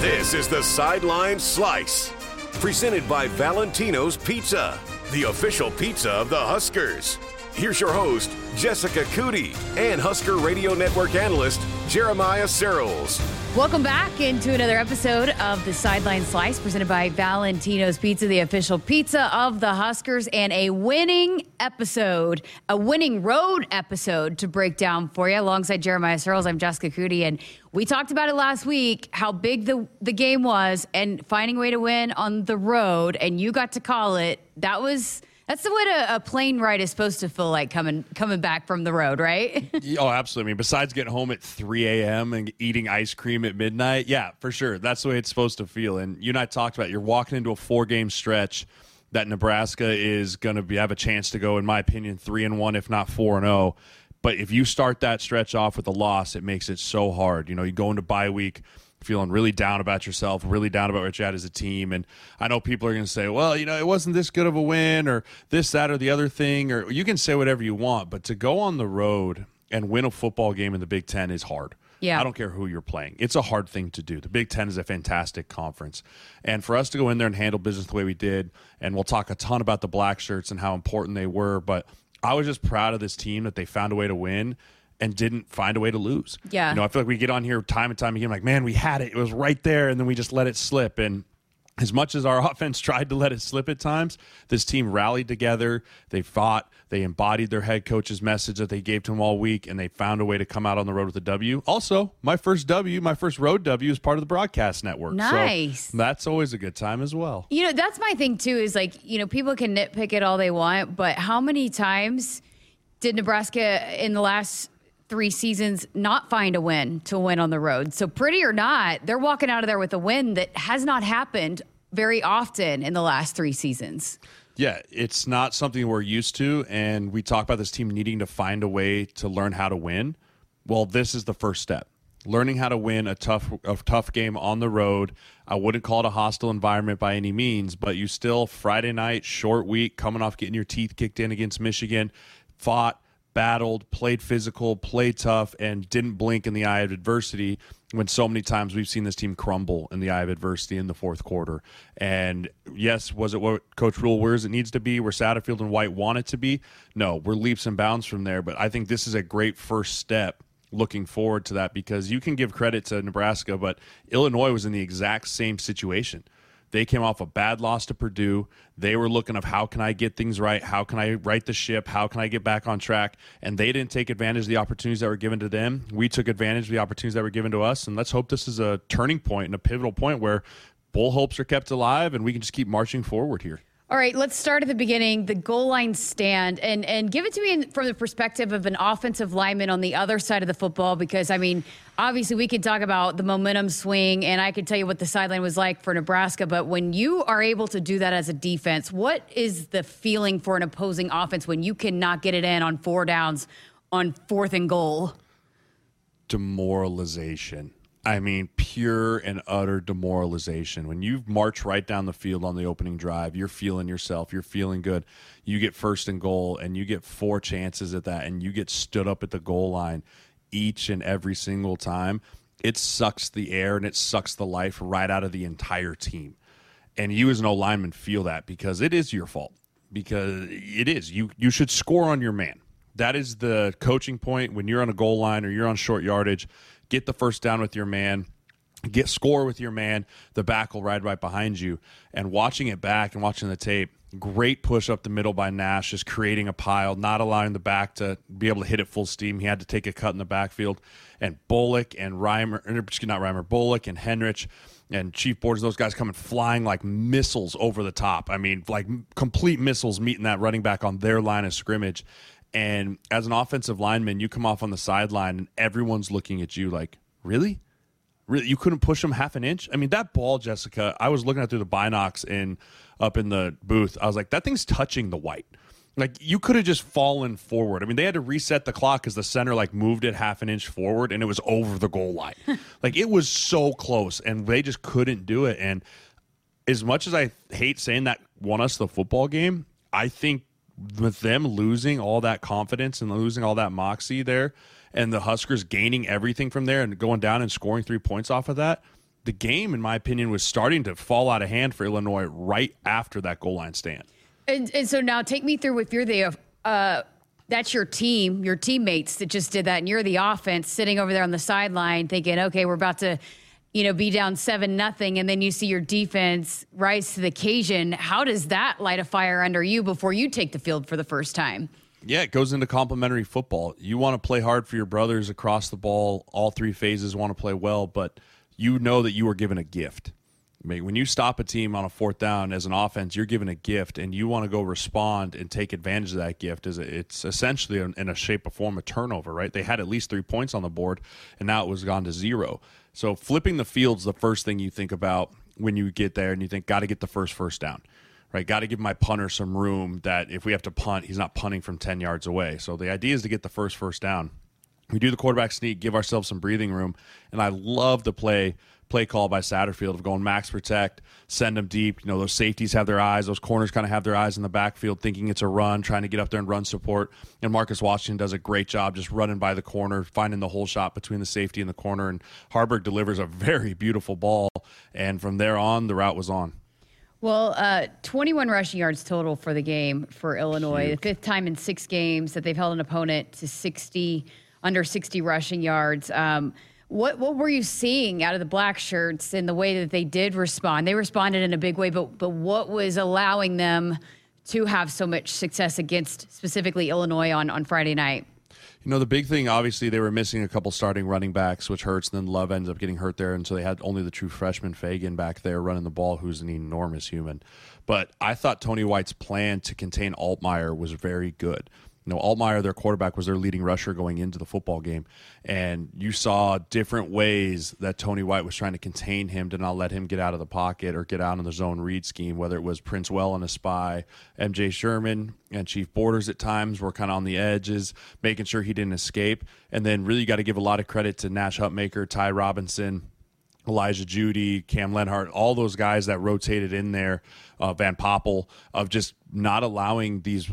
This is the Sideline Slice, presented by Valentino's Pizza, the official pizza of the Huskers. Here's your host, Jessica Coody, and Husker Radio Network analyst, Jeremiah Sirles. Welcome back into another episode of the Sideline Slice presented by Valentino's Pizza, the official pizza of the Huskers, and a winning episode, a winning road episode to break down for you. Alongside Jeremiah Sirles, I'm Jessica Coody, and we talked about it last week, how big the, the game was and finding a way to win on the road, and you got to call it. That was that's the way a, a plane ride is supposed to feel like coming coming back from the road, right? oh, absolutely. I mean, besides getting home at 3 a.m. and eating ice cream at midnight, yeah, for sure. That's the way it's supposed to feel. And you and I talked about it. you're walking into a four game stretch that Nebraska is going to have a chance to go, in my opinion, three and one, if not four and zero. Oh. But if you start that stretch off with a loss, it makes it so hard. You know, you go into bye week feeling really down about yourself, really down about what you had as a team. And I know people are going to say, well, you know, it wasn't this good of a win or this, that, or the other thing. Or you can say whatever you want, but to go on the road and win a football game in the Big Ten is hard. Yeah. I don't care who you're playing. It's a hard thing to do. The Big Ten is a fantastic conference. And for us to go in there and handle business the way we did, and we'll talk a ton about the Blackshirts and how important they were, but I was just proud of this team that they found a way to win and didn't find a way to lose. Yeah. You know, I feel like we get on here time and time again, like, man, we had it. It was right there. And then we just let it slip. And as much as our offense tried to let it slip at times, this team rallied together. They fought. They embodied their head coach's message that they gave to them all week, and they found a way to come out on the road with a W. Also, my first W, my first road W, is part of the broadcast network. Nice. So that's always a good time as well. You know, that's my thing too. Is like, you know, people can nitpick it all they want, but how many times did Nebraska in the last three seasons not find a win to win on the road. So, pretty or not, they're walking out of there with a win that has not happened very often in the last three seasons. Yeah, it's not something we're used to. And we talk about this team needing to find a way to learn how to win. Well, this is the first step. Learning how to win a tough a tough game on the road. I wouldn't call it a hostile environment by any means, but you still Friday night, short week, coming off getting your teeth kicked in against Michigan, fought, battled, played physical, played tough, and didn't blink in the eye of adversity when so many times we've seen this team crumble in the eye of adversity in the fourth quarter. And yes, was it what Coach Rhule wears it needs to be, where Satterfield and White want it to be? No, we're leaps and bounds from there. But I think this is a great first step looking forward to that because you can give credit to Nebraska, but Illinois was in the exact same situation. They came off a bad loss to Purdue. They were looking of how can I get things right? How can I right the ship? How can I get back on track? And they didn't take advantage of the opportunities that were given to them. We took advantage of the opportunities that were given to us. And let's hope this is a turning point and a pivotal point where bull hopes are kept alive and we can just keep marching forward here. All right, let's start at the beginning. The goal line stand, and and give it to me in, from the perspective of an offensive lineman on the other side of the football, because I mean, obviously we could talk about the momentum swing, and I could tell you what the sideline was like for Nebraska. But when you are able to do that as a defense, what is the feeling for an opposing offense when you cannot get it in on four downs on fourth and goal? Demoralization. I mean, pure and utter demoralization. When you march right down the field on the opening drive, you're feeling yourself, you're feeling good. You get first and goal, and you get four chances at that, and you get stood up at the goal line each and every single time. It sucks the air and it sucks the life right out of the entire team. And you, as an O lineman, feel that because it is your fault. Because it is. You you should score on your man. That is the coaching point when you're on a goal line or you're on short yardage get the first down with your man get score with your man the back will ride right behind you. And watching it back and watching the tape great push up the middle by nash just creating a pile not allowing the back to be able to hit it full steam. He had to take a cut in the backfield. And bullock and reimer er, not reimer bullock and henrich and chief borders those guys coming flying like missiles over the top. I mean like complete missiles meeting that running back on their line of scrimmage and as an offensive lineman, you come off on the sideline and everyone's looking at you like, really? Really? You couldn't push them half an inch? I mean, that ball, Jessica, I was looking at through the binocs in up in the booth. I was like, that thing's touching the white. Like you could have just fallen forward. I mean, they had to reset the clock because the center like moved it half an inch forward and it was over the goal line. like it was so close and they just couldn't do it. And as much as I hate saying that won us the football game, I think with them losing all that confidence and losing all that moxie there, and the Huskers gaining everything from there and going down and scoring three points off of that, the game, in my opinion, was starting to fall out of hand for Illinois right after that goal line stand. And, and so now take me through if you're the uh, that's your team, your teammates that just did that, and you're the offense sitting over there on the sideline thinking, okay, we're about to, you know, be down seven nothing, and then you see your defense rise to the occasion. How does that light a fire under you before you take the field for the first time? Yeah, it goes into complementary football. You want to play hard for your brothers across the ball. All three phases want to play well, but you know that you are given a gift. When you stop a team on a fourth down as an offense, you're given a gift, and you want to go respond and take advantage of that gift. Is it's essentially in a shape or form a turnover, right? They had at least three points on the board, and now it was gone to zero. So flipping the field's the first thing you think about when you get there, and you think, got to get the first first down right? Got to give my punter some room that if we have to punt, he's not punting from 10 yards away. So the idea is to get the first first down. We do the quarterback sneak, give ourselves some breathing room, and I love the play play call by Satterfield of going max protect, send them deep. You know, those safeties have their eyes, those corners kind of have their eyes in the backfield, thinking it's a run, trying to get up there and run support. And Marcus Washington does a great job just running by the corner, finding the hole shot between the safety and the corner. And Haarberg delivers a very beautiful ball. And from there on, the route was on. Well, uh, 21 rushing yards total for the game for Illinois. The fifth time in six games that they've held an opponent to 60, under 60 rushing yards. Um, what what were you seeing out of the Blackshirts in the way that they did respond? They responded in a big way, but but what was allowing them to have so much success against specifically Illinois on, on Friday night? You know, the big thing, obviously, they were missing a couple starting running backs, which hurts. And then Love ends up getting hurt there. And so they had only the true freshman Feagin back there running the ball, who's an enormous human. But I thought Tony White's plan to contain Altmyer was very good you know, Altmyer, their quarterback, was their leading rusher going into the football game. And you saw different ways that Tony White was trying to contain him to not let him get out of the pocket or get out in the zone read scheme, whether it was Prince Well and a spy, MJ Sherman and Chief Borders at times were kind of on the edges, making sure he didn't escape. And then really you got to give a lot of credit to Nash Hutmacher, Ty Robinson, Elijah Jeudy, Cam Lenhart, all those guys that rotated in there, uh, Van Poppel, of just not allowing these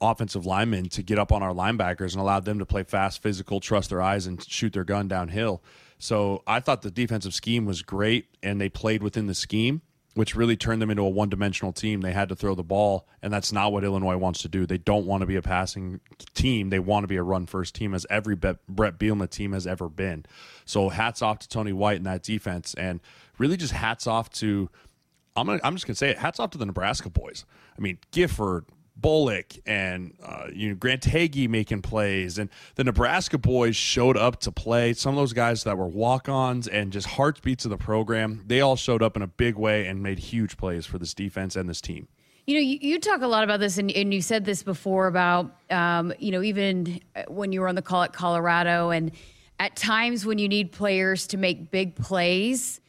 offensive linemen to get up on our linebackers and allowed them to play fast, physical, trust their eyes, and shoot their gun downhill. So I thought the defensive scheme was great, and they played within the scheme, which really turned them into a one dimensional team. They had to throw the ball, and that's not what Illinois wants to do. They don't want to be a passing team. They want to be a run first team, as every Brett Bielema team has ever been. So hats off to Tony White and that defense, and really just hats off to. I'm, gonna, I'm just going to say it. Hats off to the Nebraska boys. I mean, Gifford, Bullock and uh, you know Grant Hagee making plays, and the Nebraska boys showed up to play. Some of those guys that were walk-ons and just heartbeats of the program, they all showed up in a big way and made huge plays for this defense and this team. You know, you, you talk a lot about this, and, and you said this before about um, you know even when you were on the call at Colorado, and at times when you need players to make big plays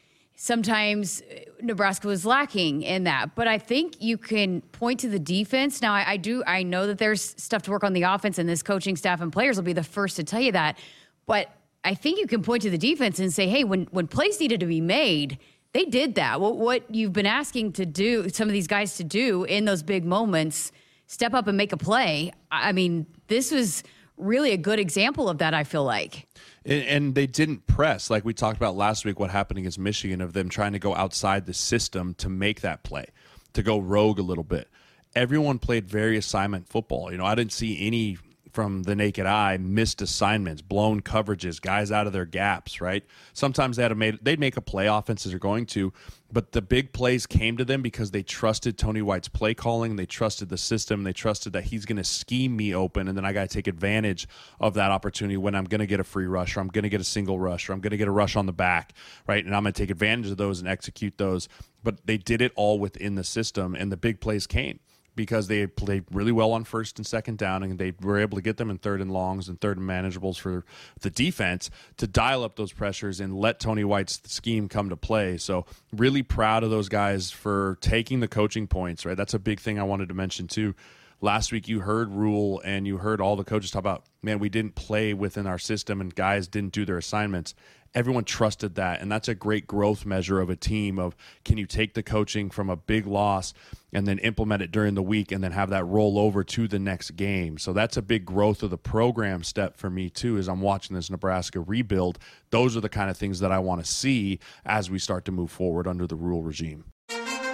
sometimes uh, Nebraska was lacking in that. But I think you can point to the defense. Now, I, I, do, I know that there's stuff to work on the offense, and this coaching staff and players will be the first to tell you that. But I think you can point to the defense and say, hey, when, when plays needed to be made, they did that. What, what you've been asking to do, some of these guys to do in those big moments, step up and make a play. I mean, this was really a good example of that, I feel like. And, they didn't press like we talked about last week. What happened against Michigan of them trying to go outside the system to make that play, to go rogue a little bit. Everyone played very assignment football. You know, I didn't see any from the naked eye missed assignments, blown coverages, guys out of their gaps, right? Sometimes they had made they'd make a play offenses are going to, but the big plays came to them because they trusted Tony White's play calling, they trusted the system, they trusted that he's going to scheme me open and then I got to take advantage of that opportunity when I'm going to get a free rush or I'm going to get a single rush or I'm going to get a rush on the back, right? And I'm going to take advantage of those and execute those. But they did it all within the system and the big plays came because they played really well on first and second down, and they were able to get them in third and longs and third and manageables for the defense to dial up those pressures and let Tony White's scheme come to play. So, really proud of those guys for taking the coaching points, right? That's a big thing I wanted to mention too. Last week, you heard Rhule and you heard all the coaches talk about man, we didn't play within our system and guys didn't do their assignments, everyone trusted that. And that's a great growth measure of a team of can you take the coaching from a big loss and then implement it during the week and then have that roll over to the next game. So that's a big growth of the program step for me too as I'm watching this Nebraska rebuild. Those are the kind of things that I want to see as we start to move forward under the Rhule regime.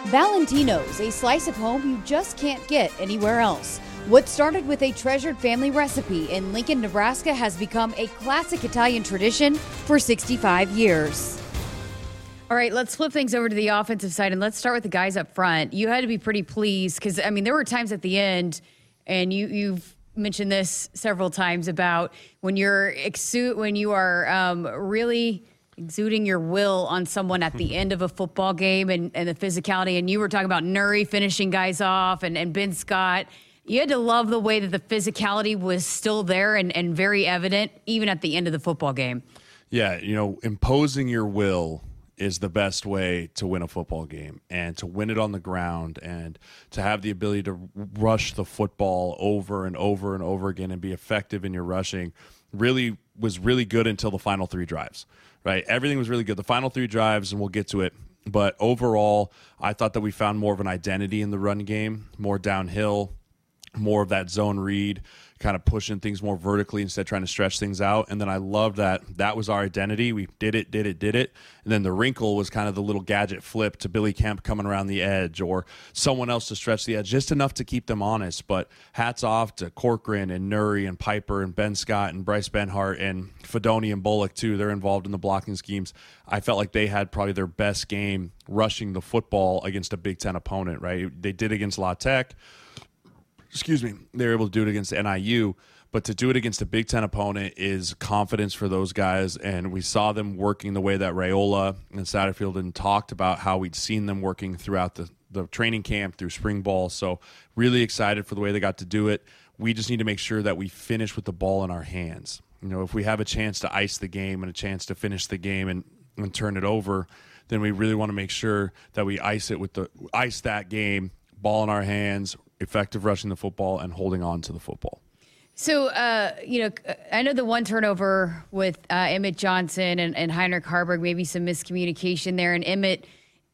Valentino's, a slice of home you just can't get anywhere else. What started with a treasured family recipe in Lincoln, Nebraska has become a classic Italian tradition for 65 years. All right, let's flip things over to the offensive side and let's start with the guys up front. You had to be pretty pleased because I mean there were times at the end, and you you've mentioned this several times about when you're exu- when you are um, really exuding your will on someone at the end of a football game and, and the physicality. And you were talking about Nuri finishing guys off and, and Ben Scott you had to love the way that the physicality was still there and, and very evident even at the end of the football game. Yeah, you know, imposing your will is the best way to win a football game and to win it on the ground and to have the ability to rush the football over and over and over again and be effective in your rushing really was really good until the final three drives right everything was really good the final three drives and we'll get to it but overall i thought that we found more of an identity in the run game more downhill more of that zone read, kind of pushing things more vertically instead of trying to stretch things out. And then I loved that that was our identity. We did it, did it, did it. And then the wrinkle was kind of the little gadget flip to Billy Kemp coming around the edge or someone else to stretch the edge, just enough to keep them honest. But hats off to Corcoran and Nuri and Piper and Ben Scott and Bryce Benhart and Fidone and Bullock too. They're involved in the blocking schemes. I felt like they had probably their best game rushing the football against a Big Ten opponent, right? They did against La Tech excuse me, they were able to do it against NIU. But to do it against a Big Ten opponent is confidence for those guys. And we saw them working the way that Raiola and Satterfield and talked about how we'd seen them working throughout the, the training camp through spring ball. So, really excited for the way they got to do it. We just need to make sure that we finish with the ball in our hands. You know, if we have a chance to ice the game and a chance to finish the game and, and turn it over, then we really want to make sure that we ice it with the ice that game, ball in our hands, effective rushing the football and holding on to the football. So, uh, you know, I know the one turnover with uh, Emmett Johnson and, and Heinrich Haarberg, maybe some miscommunication there. And Emmett,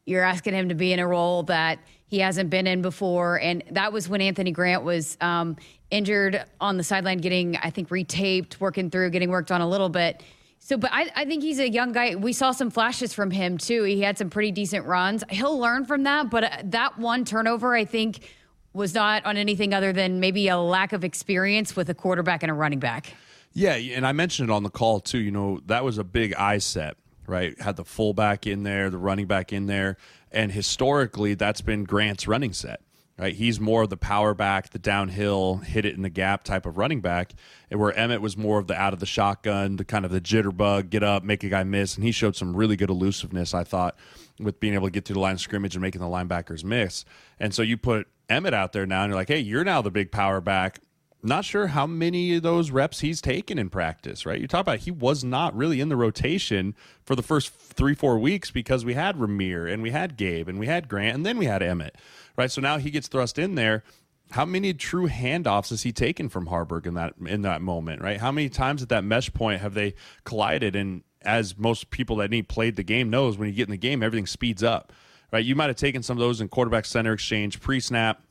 you're asking him to be in a role that he hasn't been in before. And that was when Anthony Grant was um, injured on the sideline, getting, I think, retaped, working through, getting worked on a little bit. So, but I, I think he's a young guy. We saw some flashes from him, too. He had some pretty decent runs. He'll learn from that. But uh, that one turnover, I think, was not on anything other than maybe a lack of experience with a quarterback and a running back. Yeah, and I mentioned it on the call too. You know, that was a big eye set, right? Had the fullback in there, the running back in there, and historically that's been Grant's running set. Right, he's more of the power back, the downhill, hit it in the gap type of running back, and where Emmett was more of the out of the shotgun, the kind of the jitterbug, get up, make a guy miss, and he showed some really good elusiveness. I thought with being able to get through the line of scrimmage and making the linebackers miss. And so you put Emmett out there now, and you're like, hey, you're now the big power back. Not sure how many of those reps he's taken in practice, right? You talk about he was not really in the rotation for the first three, four weeks because we had Rahmir and we had Gabe and we had Grant and then we had Emmett, right? So now he gets thrust in there. How many true handoffs has he taken from Haarberg in that in that moment, right? How many times at that mesh point have they collided? And as most people that need played the game knows, when you get in the game, everything speeds up right? You might have taken some of those in quarterback center exchange, pre snap,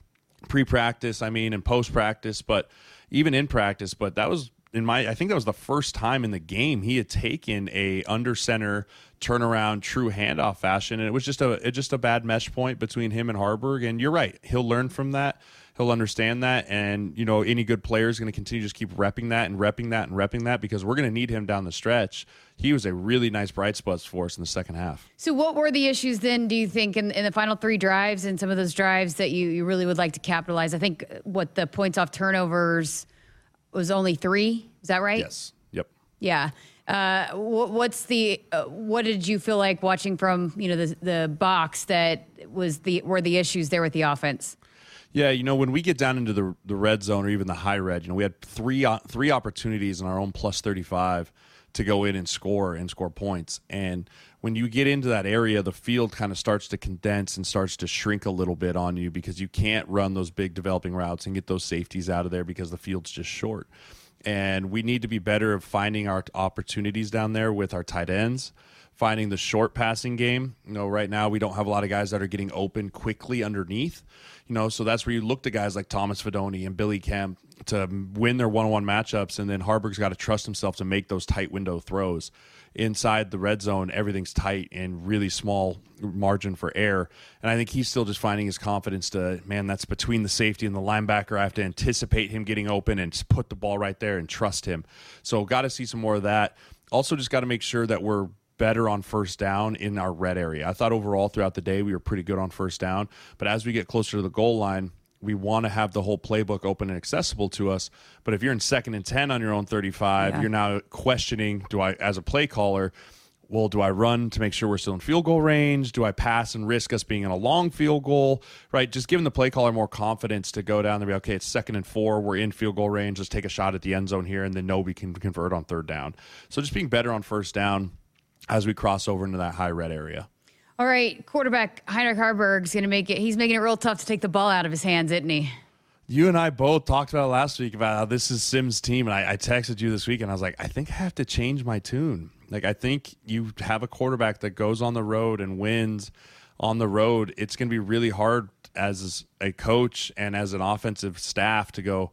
pre practice, I mean, and post practice, but even in practice. But that was in my, I think that was the first time in the game he had taken a under center turnaround, true handoff fashion, and it was just a it just a bad mesh point between him and Haarberg. And you're right, he'll learn from that he'll understand that. And, you know, any good player is going to continue to just keep repping that and repping that and repping that because we're going to need him down the stretch. He was a really nice bright spot for us in the second half. So, what were the issues then, do you think, in, in the final three drives and some of those drives that you, you really would like to capitalize? I think what the points off turnovers was only three. Is that right? Yes. Yep. Yeah. Uh, what's the uh, what did you feel like watching from you know the the box that was the were the issues there with the offense? Yeah, you know, when we get down into the the red zone or even the high red, you know, we had three uh, three opportunities in our own plus 35 to go in and score and score points. And when you get into that area, the field kind of starts to condense and starts to shrink a little bit on you because you can't run those big developing routes and get those safeties out of there because the field's just short. And we need to be better of finding our opportunities down there with our tight ends, finding the short passing game. You know, right now we don't have a lot of guys that are getting open quickly underneath. You know, so that's where you look to guys like Thomas Fidone and Billy Kemp to win their one-on-one matchups, and then Haarberg's got to trust himself to make those tight window throws inside the red zone, everything's tight and really small margin for error. And I think he's still just finding his confidence to, man, that's between the safety and the linebacker. I have to anticipate him getting open and just put the ball right there and trust him. So got to see some more of that. Also, just got to make sure that we're better on first down in our red area. I thought overall throughout the day we were pretty good on first down, but as we get closer to the goal line, we want to have the whole playbook open and accessible to us. But if you're in second and 10 on your own 35, yeah. you're now questioning do I, as a play caller, well, do I run to make sure we're still in field goal range? Do I pass and risk us being in a long field goal? Right? Just giving the play caller more confidence to go down there be, okay, it's second and four. We're in field goal range. Let's take a shot at the end zone here and then know we can convert on third down. So just being better on first down as we cross over into that high red area. All right, quarterback Heinrich Haarberg's going to make it. He's making it real tough to take the ball out of his hands, isn't he? You and I both talked about last week about how this is Sims' team, and I, I texted you this week, and I was like, I think I have to change my tune. Like, I think you have a quarterback that goes on the road and wins on the road. It's going to be really hard as a coach and as an offensive staff to go,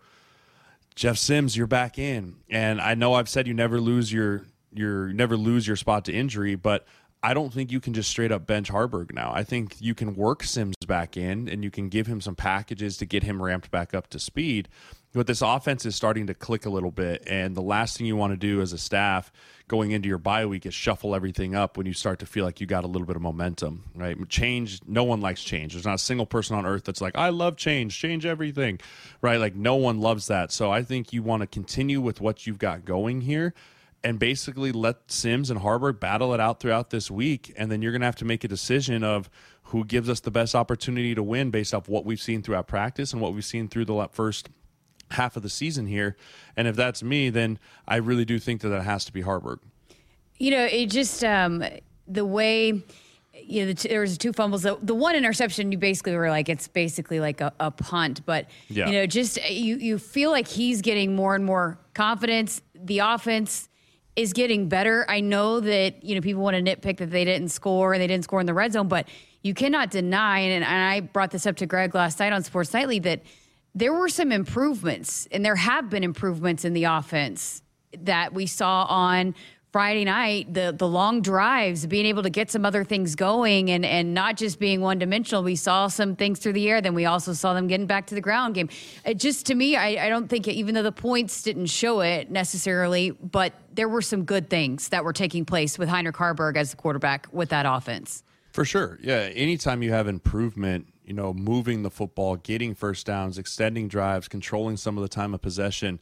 Jeff Sims, you're back in. And I know I've said you never lose your your never lose your spot to injury, but I don't think you can just straight up bench Haarberg now. I think you can work Sims back in and you can give him some packages to get him ramped back up to speed. But this offense is starting to click a little bit. And the last thing you want to do as a staff going into your bye week is shuffle everything up when you start to feel like you got a little bit of momentum, right? Change, no one likes change. There's not a single person on earth that's like, I love change, change everything, right? Like, no one loves that. So I think you want to continue with what you've got going here and basically let Sims and Haarberg battle it out throughout this week. And then you're going to have to make a decision of who gives us the best opportunity to win based off what we've seen throughout practice and what we've seen through the first half of the season here. And if that's me, then I really do think that that has to be Haarberg. You know, it just um, the way you know, the there was two fumbles. The, the, one interception, you basically were like, it's basically like a, a punt. But yeah. you know, just you you feel like he's getting more and more confidence. The offense is getting better. I know that you know people want to nitpick that they didn't score and they didn't score in the red zone, but you cannot deny, and, and I brought this up to Greg last night on Sports Nightly that there were some improvements, and there have been improvements in the offense that we saw on Friday night, the the long drives, being able to get some other things going and and not just being one dimensional. We saw some things through the air, then we also saw them getting back to the ground game. It just to me, I, I don't think even though the points didn't show it necessarily, but there were some good things that were taking place with Heinrich Haarberg as the quarterback with that offense. For sure. Yeah. Anytime you have improvement, you know, moving the football, getting first downs, extending drives, controlling some of the time of possession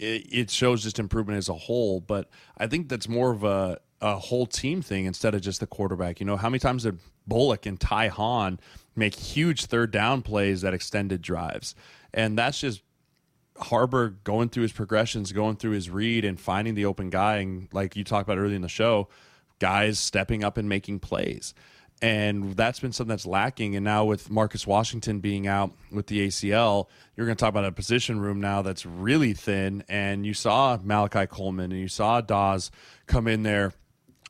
it, it shows just improvement as a whole. But I think that's more of a a whole team thing instead of just the quarterback. You know, how many times did Bullock and Ty Hahn make huge third down plays that extended drives? And that's just Haarberg going through his progressions, going through his read and finding the open guy. And like you talked about earlier in the show, guys stepping up and making plays and that's been something that's lacking. And now with Marcus Washington being out with the ACL, you're going to talk about a position room now that's really thin. And you saw Malachi Coleman and you saw Dawes come in there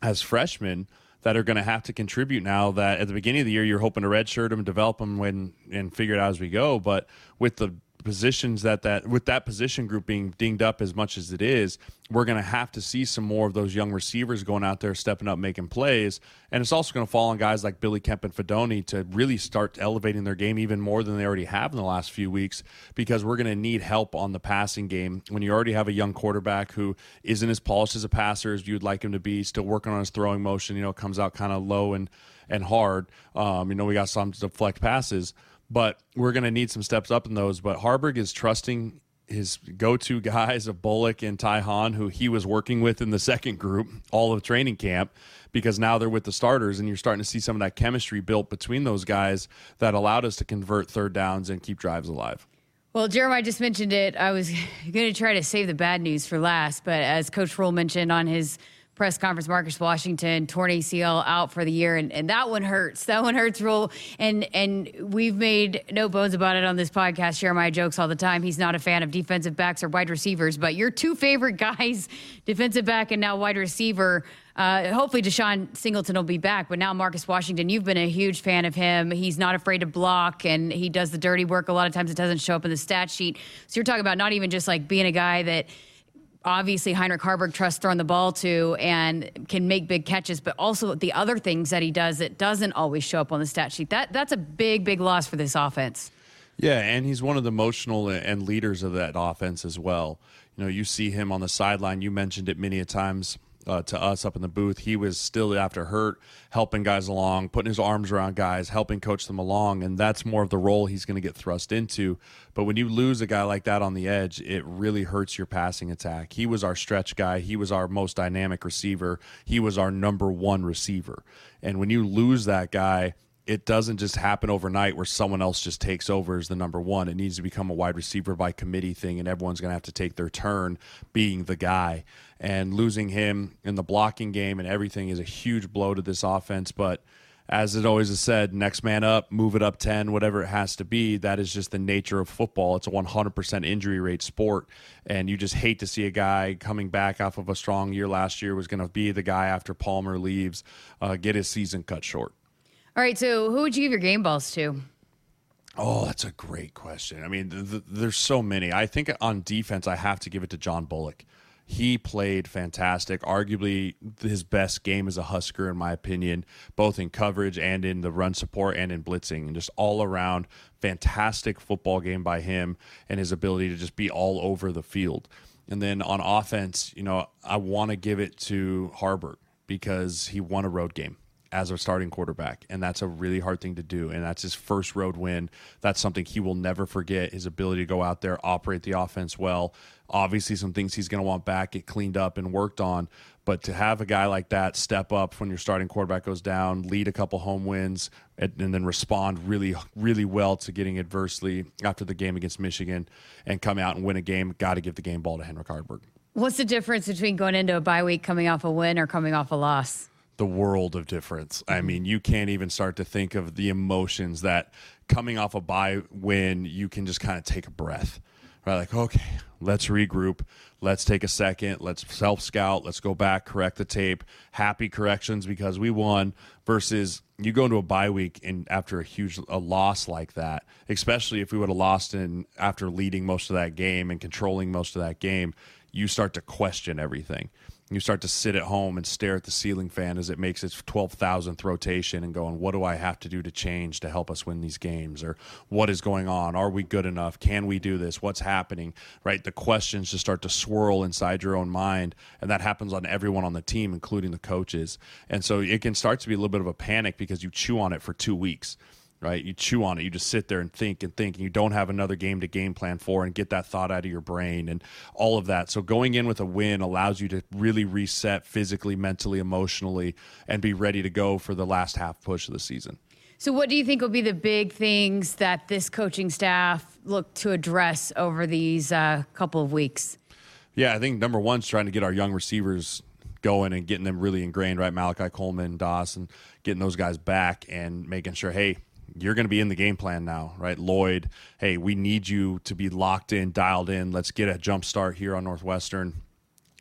as freshmen that are going to have to contribute now. That at the beginning of the year you're hoping to redshirt them, develop them, when and figure it out as we go. But with the positions that that with that position group being dinged up as much as it is, we're going to have to see some more of those young receivers going out there stepping up making plays, and it's also going to fall on guys like Billy Kemp and Fidone to really start elevating their game even more than they already have in the last few weeks because we're going to need help on the passing game when you already have a young quarterback who isn't as polished as a passer as you'd like him to be, still working on his throwing motion, you know, comes out kind of low and and hard. Um, you know, we got some deflect passes but we're going to need some steps up in those. But Haarberg is trusting his go-to guys of Bullock and Ty Hahn, who he was working with in the second group all of training camp, because now they're with the starters, and you're starting to see some of that chemistry built between those guys that allowed us to convert third downs and keep drives alive. Well, Jeremiah just mentioned it. I was going to try to save the bad news for last, but as Coach Rhule mentioned on his press conference, Marcus Washington torn ACL out for the year, and, and that one hurts. That one hurts. Real, and and we've made no bones about it on this podcast. My jokes all the time. He's not a fan of defensive backs or wide receivers, but your two favorite guys, defensive back and now wide receiver. Uh, hopefully, Deshaun Singleton will be back, but now Marcus Washington, you've been a huge fan of him. He's not afraid to block, and he does the dirty work. A lot of times, it doesn't show up in the stat sheet. So you're talking about not even just like being a guy that obviously Heinrich Haarberg trusts throwing the ball to and can make big catches, but also the other things that he does that doesn't always show up on the stat sheet. That that's a big, big loss for this offense. Yeah, and he's one of the emotional and leaders of that offense as well. You know, you see him on the sideline. You mentioned it many a times uh, to us up in the booth. He was still after hurt, helping guys along, putting his arms around guys, helping coach them along, and that's more of the role he's going to get thrust into. But when you lose a guy like that on the edge, it really hurts your passing attack. He was our stretch guy. He was our most dynamic receiver. He was our number one receiver. And when you lose that guy, it doesn't just happen overnight where someone else just takes over as the number one. It needs to become a wide receiver by committee thing, and everyone's going to have to take their turn being the guy. And losing him in the blocking game and everything is a huge blow to this offense. But as it always is said, next man up, move it up 10, whatever it has to be. That is just the nature of football. It's a 100% injury rate sport. And you just hate to see a guy coming back off of a strong year last year was going to be the guy after Palmer leaves, uh, get his season cut short. All right, so who would you give your game balls to? Oh, that's a great question. I mean, th- th- there's so many. I think on defense, I have to give it to John Bullock. He played fantastic, arguably his best game as a Husker, in my opinion, both in coverage and in the run support and in blitzing, and just all around fantastic football game by him and his ability to just be all over the field. And then on offense, you know, I want to give it to Haarberg because he won a road game as a starting quarterback. And that's a really hard thing to do. And that's his first road win. That's something he will never forget his ability to go out there, operate the offense well. Obviously, some things he's going to want back, get cleaned up and worked on. But to have a guy like that step up when your starting quarterback goes down, lead a couple home wins, and, and then respond really, really well to getting adversely after the game against Michigan and come out and win a game, got to give the game ball to Heinrich Haarberg. What's the difference between going into a bye week, coming off a win, or coming off a loss? The world of difference. I mm-hmm. mean, you can't even start to think of the emotions that coming off a bye win, you can just kind of take a breath. Right? Like, okay, let's regroup. Let's take a second. Let's self scout. Let's go back, correct the tape. Happy corrections because we won versus you go into a bye week and after a huge a loss like that, especially if we would have lost in after leading most of that game and controlling most of that game, you start to question everything you start to sit at home and stare at the ceiling fan as it makes its 12,000th rotation and going, what do I have to do to change to help us win these games? Or what is going on? Are we good enough? Can we do this? What's happening? Right? The questions just start to swirl inside your own mind. And that happens on everyone on the team, including the coaches. And so it can start to be a little bit of a panic because you chew on it for two weeks right? You chew on it. You just sit there and think and think, and you don't have another game to game plan for and get that thought out of your brain and all of that. So going in with a win allows you to really reset physically, mentally, emotionally, and be ready to go for the last half push of the season. So, what do you think will be the big things that this coaching staff look to address over these uh, couple of weeks? Yeah, I think number one is trying to get our young receivers going and getting them really ingrained, right? Malachi Coleman, Doss, and getting those guys back and making sure, hey, you're going to be in the game plan now, right? Lloyd, hey, we need you to be locked in, dialed in. Let's get a jump start here on Northwestern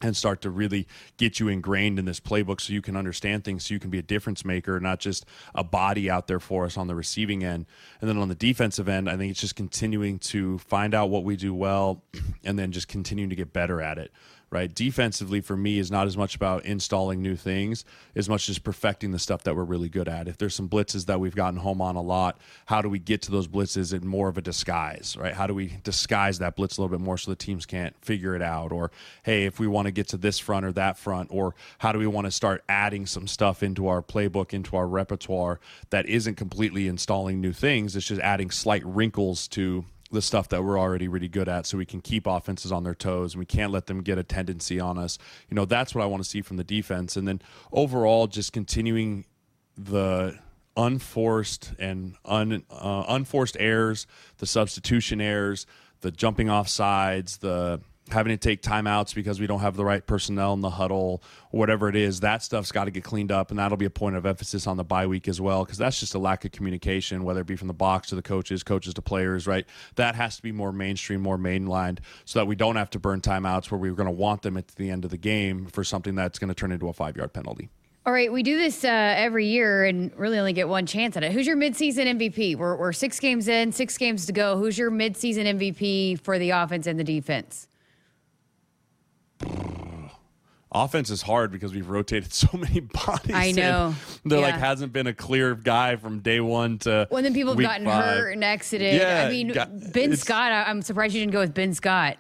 and start to really get you ingrained in this playbook so you can understand things so you can be a difference maker not just a body out there for us on the receiving end and then on the defensive end i think it's just continuing to find out what we do well and then just continuing to get better at it right? Defensively, for me, is not as much about installing new things as much as perfecting the stuff that we're really good at. If there's some blitzes that we've gotten home on a lot, how do we get to those blitzes in more of a disguise, right? How do we disguise that blitz a little bit more so the teams can't figure it out? Or, hey, if we want to get to this front or that front, or how do we want to start adding some stuff into our playbook, into our repertoire that isn't completely installing new things? It's just adding slight wrinkles to the stuff that we're already really good at so we can keep offenses on their toes and we can't let them get a tendency on us. You know, that's what I want to see from the defense. And then overall, just continuing the unforced and un, uh, unforced errors, the substitution errors, the jumping off sides, the having to take timeouts because we don't have the right personnel in the huddle, or whatever it is, that stuff's got to get cleaned up, and that'll be a point of emphasis on the bye week as well, because that's just a lack of communication, whether it be from the box to the coaches, coaches to players, right? That has to be more mainstream, more mainlined, so that we don't have to burn timeouts where we are going to want them at the end of the game for something that's going to turn into a five yard penalty. All right, we do this uh, every year and really only get one chance at it. Who's your midseason MVP? We're, we're six games in, six games to go. Who's your midseason MVP for the offense and the defense? Offense is hard because we've rotated so many bodies. I know. There yeah. like hasn't been a clear guy from day one to. Well, then people have gotten five. hurt and exited. Yeah, I mean, got, Ben Scott. I'm surprised you didn't go with Ben Scott.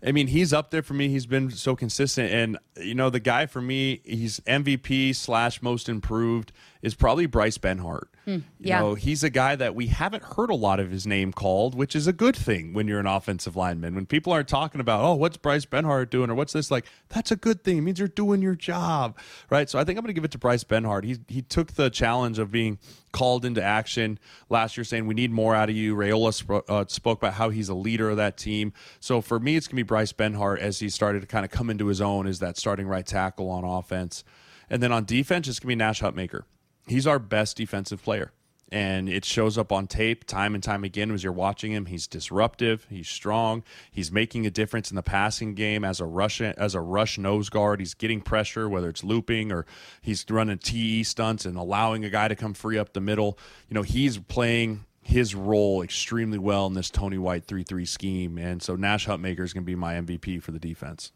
I mean, he's up there for me. He's been so consistent, and you know, the guy for me, he's MVP slash most improved is probably Bryce Benhart. Hmm, yeah. You know, he's a guy that we haven't heard a lot of his name called, which is a good thing when you're an offensive lineman. When people aren't talking about, oh, what's Bryce Benhart doing or what's this like, that's a good thing. It means you're doing your job. Right. So I think I'm gonna give it to Bryce Benhart. He he took the challenge of being called into action last year saying we need more out of you. Raiola sp- uh, spoke about how he's a leader of that team. So for me, it's going to be Bryce Benhart as he started to kind of come into his own as that starting right tackle on offense. And then on defense, it's going to be Nash Hutmacher he's our best defensive player. And it shows up on tape time and time again as you're watching him. He's disruptive. He's strong. He's making a difference in the passing game as a rush as a rush nose guard. He's getting pressure, whether it's looping or he's running TE stunts and allowing a guy to come free up the middle. You know, he's playing his role extremely well in this Tony White 3 3 scheme. And so Nash Hutmacher is going to be my MVP for the defense.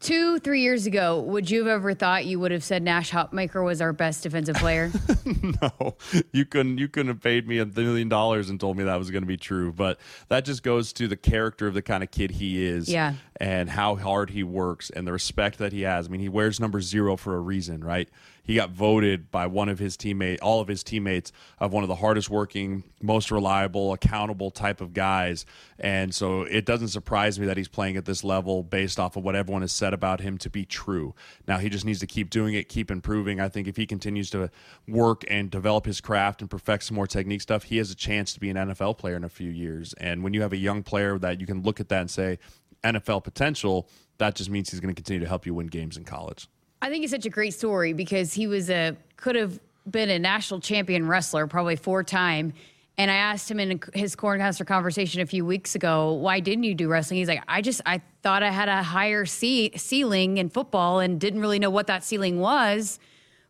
Two, three years ago, would you have ever thought you would have said Nash Hutmacher was our best defensive player? no, you couldn't. You couldn't have paid me a million dollars and told me that was going to be true. But that just goes to the character of the kind of kid he is, yeah. and how hard he works and the respect that he has. I mean, he wears number zero for a reason, right? He got voted by one of his teammates, all of his teammates, of one of the hardest working, most reliable, accountable type of guys. And so it doesn't surprise me that he's playing at this level based off of what everyone has said about him to be true. Now he just needs to keep doing it, keep improving. I think if he continues to work and develop his craft and perfect some more technique stuff, he has a chance to be an NFL player in a few years. And when you have a young player that you can look at that and say NFL potential, that just means he's going to continue to help you win games in college. I think it's such a great story because he was a could have been a national champion wrestler, probably four time. And I asked him in his Cornhusker conversation a few weeks ago, why didn't you do wrestling? He's like, I just I thought I had a higher ceiling in football and didn't really know what that ceiling was,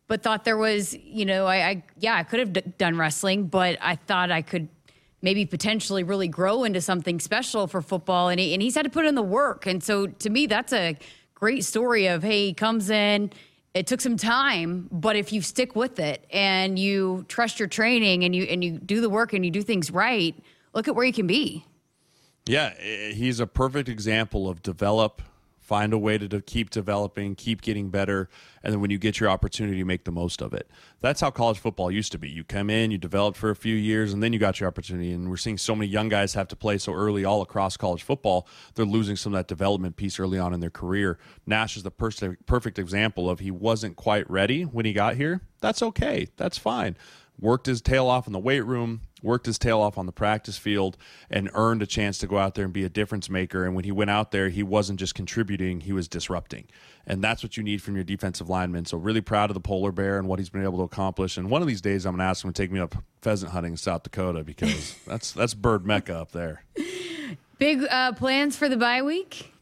but thought there was, you know, I, I yeah, I could have d- done wrestling, but I thought I could maybe potentially really grow into something special for football. And, he, and he's had to put in the work. And so to me, that's a great story of hey, he comes in. It took some time, but if you stick with it and you trust your training and you and you do the work and you do things right, look at where you can be. Yeah, he's a perfect example of develop, find a way to, keep developing, keep getting better, and then when you get your opportunity, make the most of it. That's how college football used to be. You come in, you develop for a few years, and then you got your opportunity. And we're seeing so many young guys have to play so early all across college football. They're losing some of that development piece early on in their career. Nash is the perfect example of he wasn't quite ready when he got here. That's okay. That's fine worked his tail off in the weight room, worked his tail off on the practice field, and earned a chance to go out there and be a difference maker. And when he went out there, he wasn't just contributing, he was disrupting. And that's what you need from your defensive lineman. So, really proud of the Polar Bear and what he's been able to accomplish. And one of these days, I'm going to ask him to take me up pheasant hunting in South Dakota because that's, that's bird mecca up there. Big uh, plans for the bye week?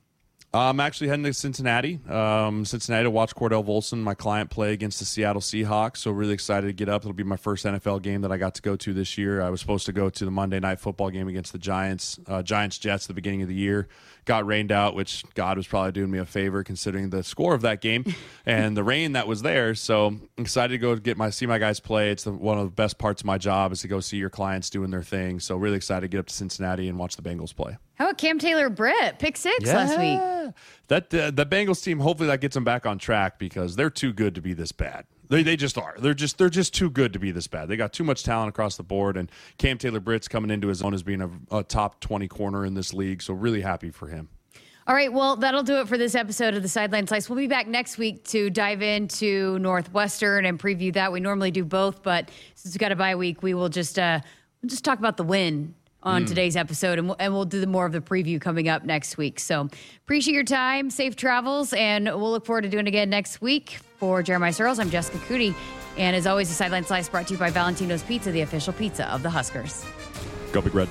I'm actually heading to Cincinnati. Um, Cincinnati to watch Cordell Volson, my client, play against the Seattle Seahawks. So really excited to get up. It'll be my first NFL game that I got to go to this year. I was supposed to go to the Monday night football game against the Giants, uh, Giants Jets, at the beginning of the year. Got rained out, which God was probably doing me a favor considering the score of that game and the rain that was there. So I'm excited to go get my see my guys play. It's the, one of the best parts of my job is to go see your clients doing their thing. So really excited to get up to Cincinnati and watch the Bengals play. How about Cam Taylor Britt? Pick six yeah. last week. That uh, the Bengals team, hopefully that gets them back on track because they're too good to be this bad. They, they just are. They're just they're just too good to be this bad. They got too much talent across the board, and Cam Taylor Britt's coming into his own as being a, a top twenty corner in this league. So really happy for him. All right, well, that'll do it for this episode of the Sideline Slice. We'll be back next week to dive into Northwestern and preview that. We normally do both, but since we got a bye week, we will just uh, we'll just talk about the win on Hmm. today's episode, and we'll, and we'll do the more of the preview coming up next week. So appreciate your time, safe travels, and we'll look forward to doing it again next week. For Jeremiah Sirles, I'm Jessica Coody. And as always, the Sideline Slice brought to you by Valentino's Pizza, the official pizza of the Huskers. Go Big Red.